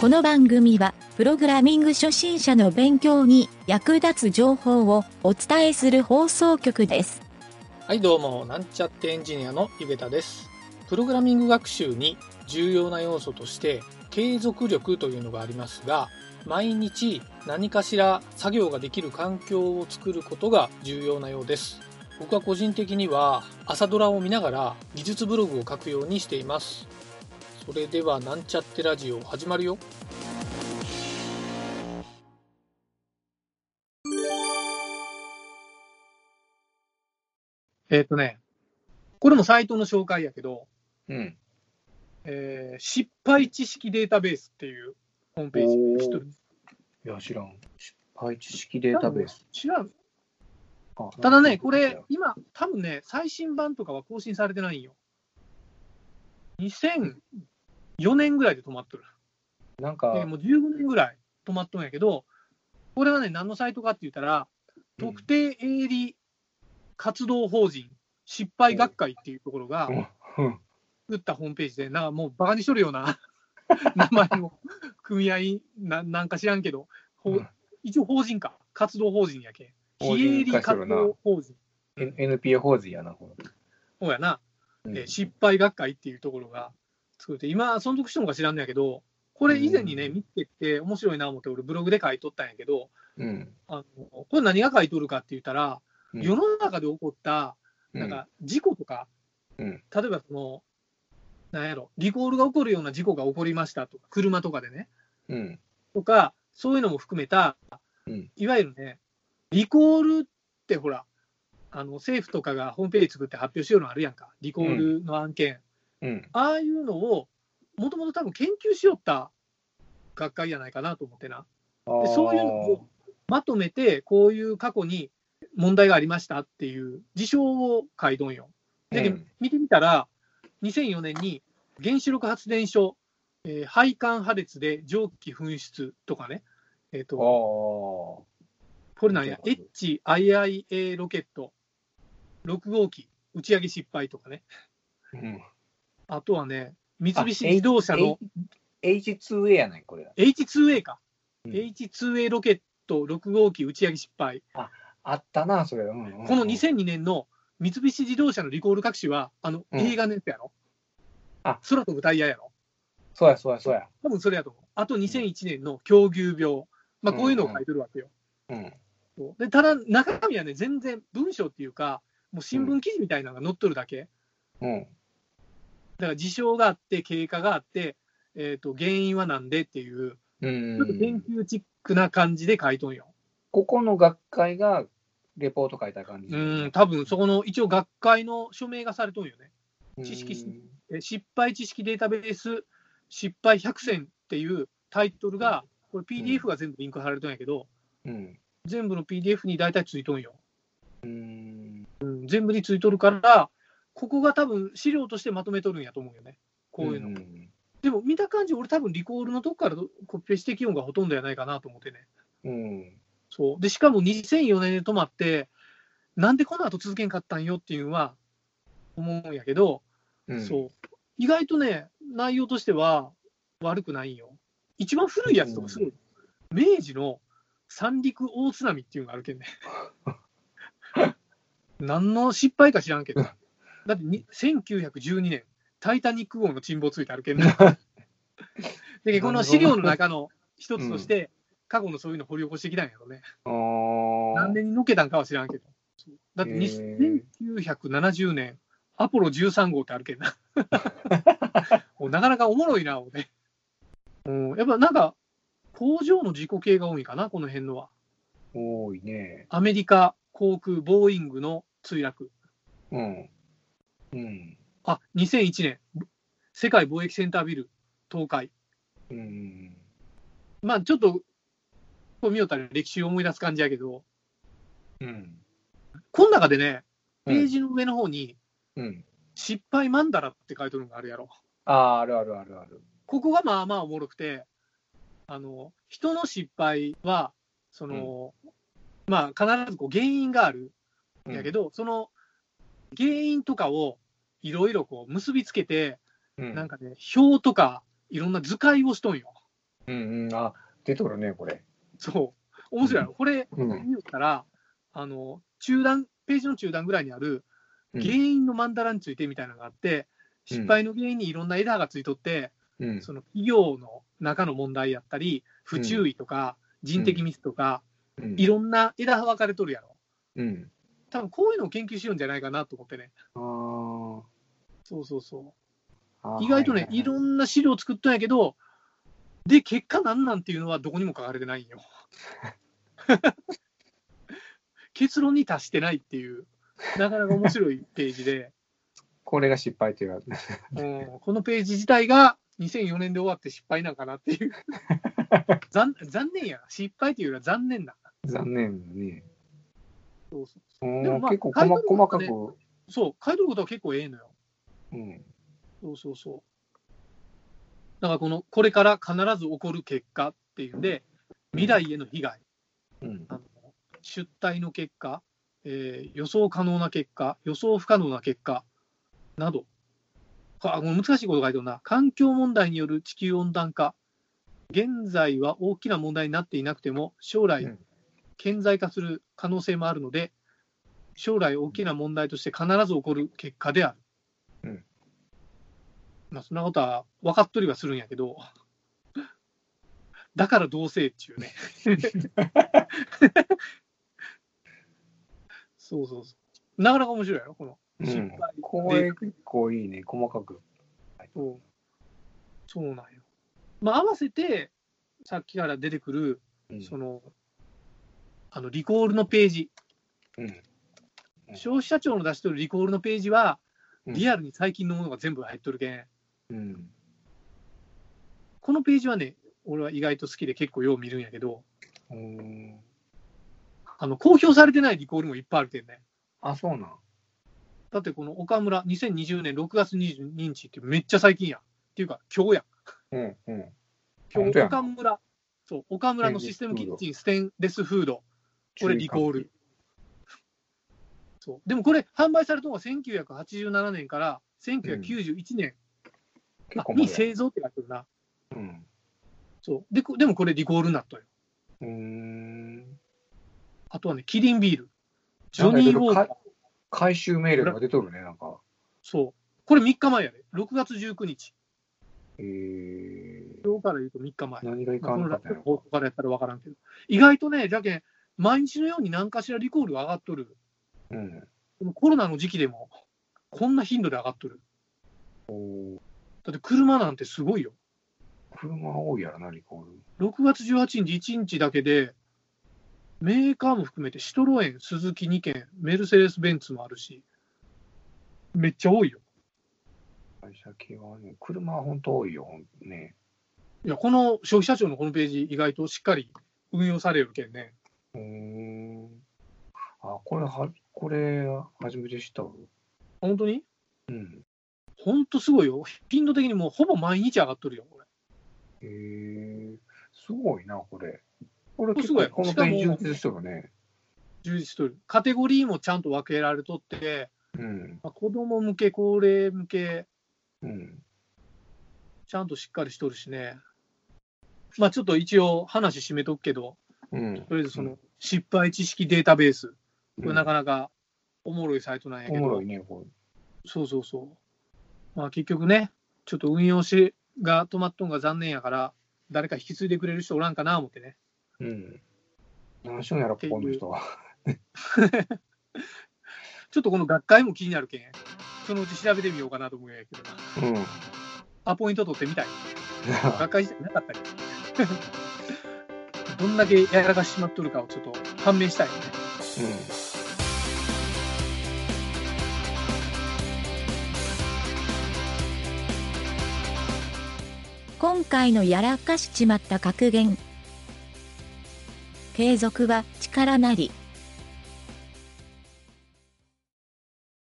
この番組は、プログラミング初心者の勉強に役立つ情報をお伝えする放送局です。はい、どうも、なんちゃってエンジニアのゆげたです。プログラミング学習に重要な要素として、継続力というのがありますが、毎日何かしら作業ができる環境を作ることが重要なようです。僕は個人的には朝ドラを見ながら技術ブログを書くようにしています。それでは、なんちゃってラジオ始まるよ。えっ、とね、これもサイトの紹介やけど、うん。えー失敗知識データベースっていうホームページいや、知らん。失敗知識データベース。知らん。あただね、これ、、今、多分ね、最新版とかは更新されてないんよ。2004年ぐらいで止まっとる。なんか、でもう15年ぐらい止まっとんやけど、これはね、何のサイトかって言ったら、うん特定営利活動法人失敗学会っていうところがうん作ったホームページで、なんかもうバカにしとるような 名前の組合ななんか知らんけど、ほうん一応法人か、活動法人やけ。法非営利活動法人。NPO 法人やな、こそうやな、れ。えー失敗学会っていうところが作って、今、存続してるのか知らんのやけど、これ以前にね、うん。見てて面白いな思って、俺、ブログで書いとったんやけど、うん。あのこれ何が書いとるかって言ったら、うん。世の中で起こった、なんか事故とか、うん。例えばその、なんやろ、リコールが起こるような事故が起こりましたとか、車とかでね、うん。とか、そういうのも含めた、うん。いわゆるね、リコールってほら、あの政府とかがホームページ作って発表しようのあるやんか、リコールの案件。うん。ああいうのを、もともと多分研究しよった学会じゃないかなと思ってな。でそういうのをまとめて、こういう過去に問題がありましたっていう事象を書いとんよ。で、うん見てみたら、2004年に原子力発電所、えー配管破裂で蒸気噴出とかね、えっ、あと、ーこれなんや、HIIA ロケット、6号機打ち上げ失敗とかね、うん。あとはね、三菱自動車の H- H2A やない、これ。H2A か、うん H2A ロケット6号機打ち上げ失敗、あったな、それ。うんうんうんこの2002年の三菱自動車のリコール各種は、あのうん映画のやつやろ、あ空飛ぶタイヤやろ、そうや、そうや、そうや。多分それやと思う。あと2001年の狂牛病、まあ、こういうのを書いてるわけよ。うん。そうでただ、中身はね、全然文章っていうか、もう新聞記事みたいなのが載っとるだけ。うん。だから事象があって、経過があって、えー、と原因はなんでっていう、うんちょっと研究チックな感じで書いとんよ。ここの学会がレポート書いた感じ。うん、多分そこの一応学会の署名がされとんよね。うん知識失敗知識データベース失敗100選っていうタイトルが、これ PDF が全部リンク貼られとんやけど、うん。全部の PDF に大体ついとんよ。うん。うん、全部についとるから、ここが多分資料としてまとめとるんやと思うよね。こういうの。んでも見た感じ、俺多分リコールのとこからコピペしてきよんがほとんどやないかなと思ってね。うん。そう。で、しかも2004年で止まって、なんでこの後続けんかったんよっていうのは思うんやけど、うん。そう。意外とね、内容としては悪くないんよ。一番古いやつとかすごい。明治の三陸大津波っていうのがあるけんね。何の失敗か知らんけど。だってに1912年、タイタニック号の沈没ってあるけんね。で、この資料の中の一つとして、過去のそういうの掘り起こしてきたんやろね。何年にのけたんかは知らんけど。だってにへー1970年、アポロ13号ってあるけんな。おなかなかおもろいな、俺。うん、やっぱなんか、工場の事故系が多いかな、この辺のは。多いね。アメリカ航空、ボーイングの墜落。うん。うん。あ、2001年、世界貿易センタービル倒壊。うん。まあちょっと、こう見よったら歴史を思い出す感じやけど、うん。この中でね、うんページの上の方に、うん。失敗マンダラって書いてるのがあるやろ。ああ、あるあるあるある。ここがまあまあおもろくて、あの、人の失敗は、その、まあ必ずこう原因があるんやけど、その原因とかをいろいろこう結びつけて、うん、なんかね、表とかいろんな図解をしとんよ。うんうん。あ、出とるね、これ。そう。面白い。これ、うん。見よったら、あの、中段、ページの中段ぐらいにある、うん原因のマンダラについてみたいなのがあって、失敗の原因にいろんなエラーがついとって、うん。その企業の中の問題やったり、不注意とか、人的ミスとか、うんいろんな枝分かれとるやろ。うん。多分こういうのを研究しようんじゃないかなと思ってね。あーそうそうそ。う。意外とね、はいろんな資料を作ったんやけど、で、結果なんなんていうのはどこにも書かれてないんよ。結論に達してないっていう、なかなか面白いページで、これが失敗という。うんこのページ自体が2004年で終わって失敗なんかなっていう。残残念やな。失敗というよりは残念だ。残念だね。そうそうんでもまあ結構書いて細細かく。う。そう、書いてることは結構ええのよ。うん。そうそうそう。だからこの、これから必ず起こる結果っていうんで、未来への被害、うん。あの出退の結果、えー予想可能な結果、予想不可能な結果など、あ難しいこと書いてるな、環境問題による地球温暖化、現在は大きな問題になっていなくても、将来うん、顕在化する可能性もあるので、将来大きな問題として必ず起こる結果である。うんまあ、そんなことは分かっとりはするんやけど、だからどうせっちゅうね。そうそうそう。なかなか面白いやろ、このうん失敗。これ結構いいね、細かく。そうそうなんよ。まあ、合わせて、さっきから出てくる、うんその、あの、リコールのページ、うん消費者庁の出してるリコールのページは、うんリアルに最近のものが全部入っとるけん、うん。このページはね、俺は意外と好きで結構よう見るんやけど、うんあの、公表されてないリコールもいっぱいあるけんね。あ、そうなん。だってこの岡村、2020年6月22日ってめっちゃ最近やん。っていうか、今日やん。うんうん。今日、岡村、そう、岡村のシステムキッチンステンレスフード、これリコール。そう。でもこれ、販売されたのが1987年から1991年結構前やに製造って書いてるな。うん。そう。で、こでもこれリコールになったよ。うーん。あとはね、キリンビール。ジョニー・ウォーカー。回収命令が出とるね、なんか。そう。これ3日前やで。6月19日。えー、今日から言うと3日前。何がいかんかったんや放送からやったら分からんけど。意外とね、じゃけん、毎日のように何かしらリコールが上がっとる。うん。コロナの時期でも、こんな頻度で上がっとる。だって車なんてすごいよ。車多いやろな、リコール。6月18日、1日だけで、メーカーも含めて、シトロエン、スズキ2件、メルセデス・ベンツもあるし、めっちゃ多いよ。会社系はね、車は本当多いよ、ね。いや、この消費者庁のこのページ、意外としっかり運用されるけんね。うーん。あ、これは、これ、初めて知ったわ。本当に？うん。本当すごいよ。頻度的にもうほぼ毎日上がっとるよ、これ。へえすごいな、これ。これすごいこのペ充実しとるね。充実しとる。カテゴリーもちゃんと分けられとって、うん。まあ、子供向け、高齢向け、うん。ちゃんとしっかりしとるしね。まあちょっと一応話締めとくけど、うん。とりあえずその失敗知識データベース、これなかかなかおもろいサイトなんやけど、おもろいね、こそうそうそう。まあ結局ね、ちょっと運用しが止まっとんが残念やから、誰か引き継いでくれる人おらんかな思ってね。れ。うん。何しよんやろ、ここの人は。ちょっとこの学会も気になるけん、そのうち調べてみようかなと思うんやけどな。うん。アポイント取ってみたい。学会自体なかったり。どんだけやらかししまっとるかをちょっと判明したいよね。今回のやらかしちまった格言。継続は力なり。